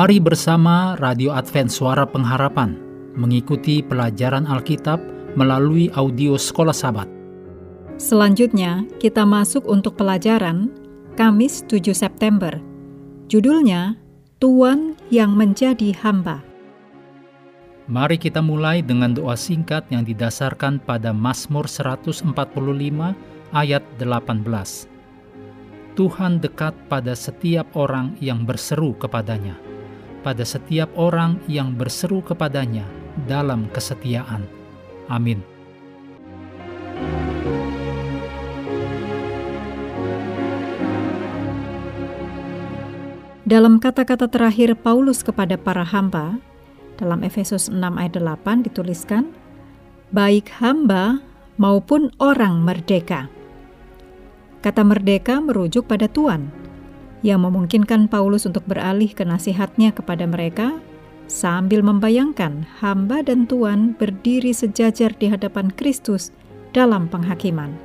Mari bersama Radio Advent Suara Pengharapan mengikuti pelajaran Alkitab melalui audio Sekolah Sabat. Selanjutnya, kita masuk untuk pelajaran Kamis 7 September. Judulnya, Tuan yang menjadi hamba. Mari kita mulai dengan doa singkat yang didasarkan pada Mazmur 145 ayat 18. Tuhan dekat pada setiap orang yang berseru kepadanya, pada setiap orang yang berseru kepadanya dalam kesetiaan. Amin. Dalam kata-kata terakhir Paulus kepada para hamba, dalam Efesus 6 ayat 8 dituliskan, baik hamba maupun orang merdeka. Kata merdeka merujuk pada Tuhan, yang memungkinkan Paulus untuk beralih ke nasihatnya kepada mereka sambil membayangkan hamba dan Tuhan berdiri sejajar di hadapan Kristus dalam penghakiman.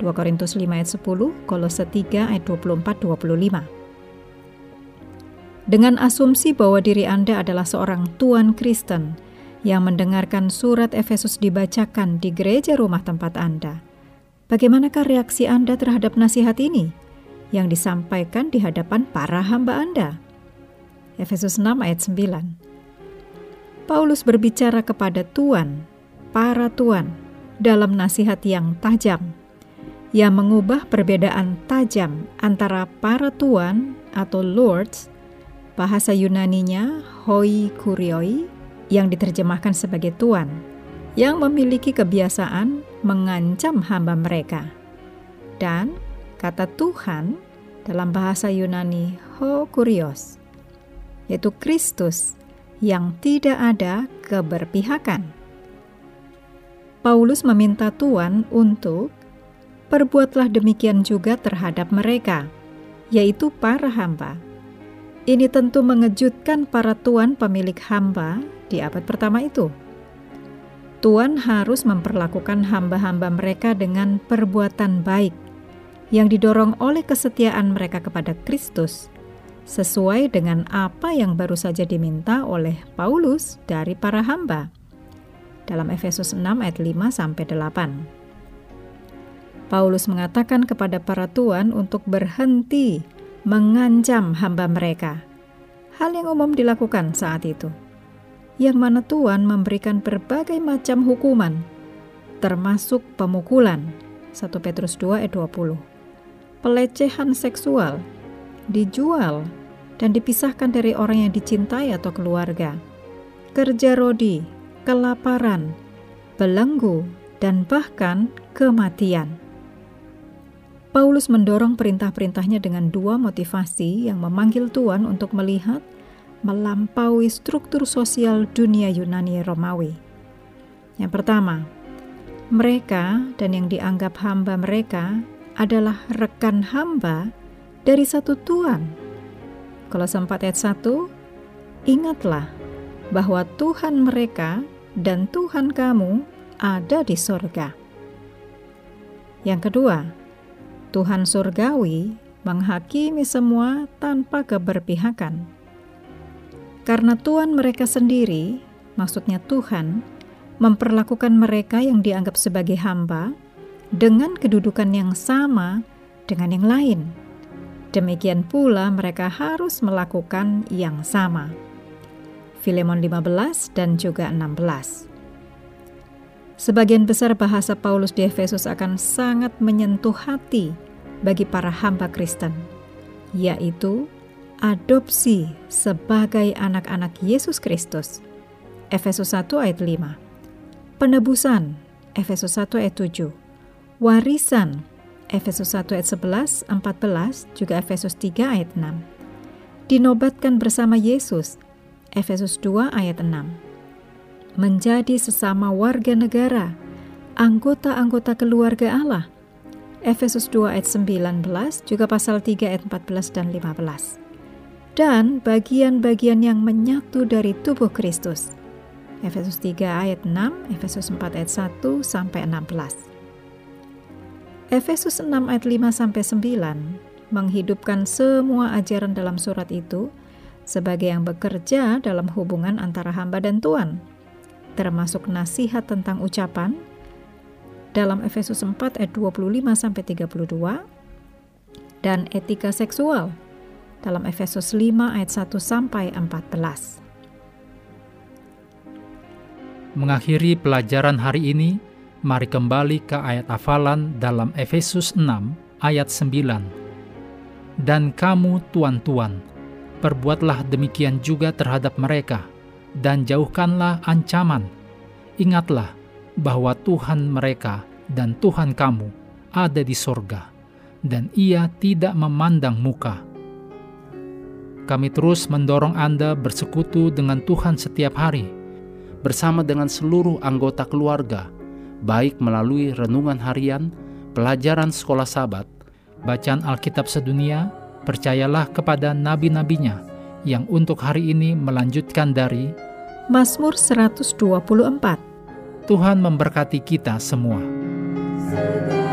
2 Korintus 5 ayat 10, Kolose 3 ayat 24-25. Dengan asumsi bahwa diri Anda adalah seorang Tuan Kristen yang mendengarkan surat Efesus dibacakan di gereja rumah tempat Anda, Bagaimanakah reaksi Anda terhadap nasihat ini yang disampaikan di hadapan para hamba Anda? Efesus 6 ayat 9 Paulus berbicara kepada Tuan, para Tuan, dalam nasihat yang tajam, yang mengubah perbedaan tajam antara para Tuan atau Lords, bahasa Yunaninya hoi kurioi, yang diterjemahkan sebagai Tuan, yang memiliki kebiasaan mengancam hamba mereka. Dan kata Tuhan dalam bahasa Yunani ho kurios, yaitu Kristus yang tidak ada keberpihakan. Paulus meminta Tuhan untuk perbuatlah demikian juga terhadap mereka, yaitu para hamba. Ini tentu mengejutkan para tuan pemilik hamba di abad pertama itu Tuhan harus memperlakukan hamba-hamba mereka dengan perbuatan baik yang didorong oleh kesetiaan mereka kepada Kristus, sesuai dengan apa yang baru saja diminta oleh Paulus dari para hamba. Dalam Efesus 6 ayat 5 sampai 8. Paulus mengatakan kepada para tuan untuk berhenti mengancam hamba mereka. Hal yang umum dilakukan saat itu yang mana Tuhan memberikan berbagai macam hukuman, termasuk pemukulan. 1 Petrus 2 ayat 20. Pelecehan seksual, dijual, dan dipisahkan dari orang yang dicintai atau keluarga. Kerja rodi, kelaparan, belenggu, dan bahkan kematian. Paulus mendorong perintah-perintahnya dengan dua motivasi yang memanggil Tuhan untuk melihat melampaui struktur sosial dunia Yunani Romawi. Yang pertama, mereka dan yang dianggap hamba mereka adalah rekan hamba dari satu Tuhan. Kalau sempat ayat 1, ingatlah bahwa Tuhan mereka dan Tuhan kamu ada di sorga. Yang kedua, Tuhan surgawi menghakimi semua tanpa keberpihakan karena Tuhan mereka sendiri, maksudnya Tuhan, memperlakukan mereka yang dianggap sebagai hamba dengan kedudukan yang sama dengan yang lain. Demikian pula mereka harus melakukan yang sama. Filemon 15 dan juga 16. Sebagian besar bahasa Paulus di Efesus akan sangat menyentuh hati bagi para hamba Kristen, yaitu adopsi sebagai anak-anak Yesus Kristus. Efesus 1 ayat 5. Penebusan Efesus 1 ayat 7. Warisan Efesus 1 ayat 11, 14, juga Efesus 3 ayat 6. Dinobatkan bersama Yesus Efesus 2 ayat 6. Menjadi sesama warga negara, anggota-anggota keluarga Allah. Efesus 2 ayat 19, juga pasal 3 ayat 14 dan 15 dan bagian-bagian yang menyatu dari tubuh Kristus. Efesus 3 ayat 6, Efesus 4 ayat 1 sampai 16. Efesus 6 ayat 5 sampai 9 menghidupkan semua ajaran dalam surat itu sebagai yang bekerja dalam hubungan antara hamba dan Tuhan, termasuk nasihat tentang ucapan dalam Efesus 4 ayat 25 sampai 32 dan etika seksual dalam Efesus 5 ayat 1 sampai 14. Mengakhiri pelajaran hari ini, mari kembali ke ayat hafalan dalam Efesus 6 ayat 9. Dan kamu tuan-tuan, perbuatlah demikian juga terhadap mereka, dan jauhkanlah ancaman. Ingatlah bahwa Tuhan mereka dan Tuhan kamu ada di sorga, dan ia tidak memandang muka. Kami terus mendorong Anda bersekutu dengan Tuhan setiap hari, bersama dengan seluruh anggota keluarga, baik melalui renungan harian, pelajaran sekolah sahabat, bacaan Alkitab sedunia, percayalah kepada nabi-nabinya yang untuk hari ini melanjutkan dari Mazmur 124. Tuhan memberkati kita semua. Segala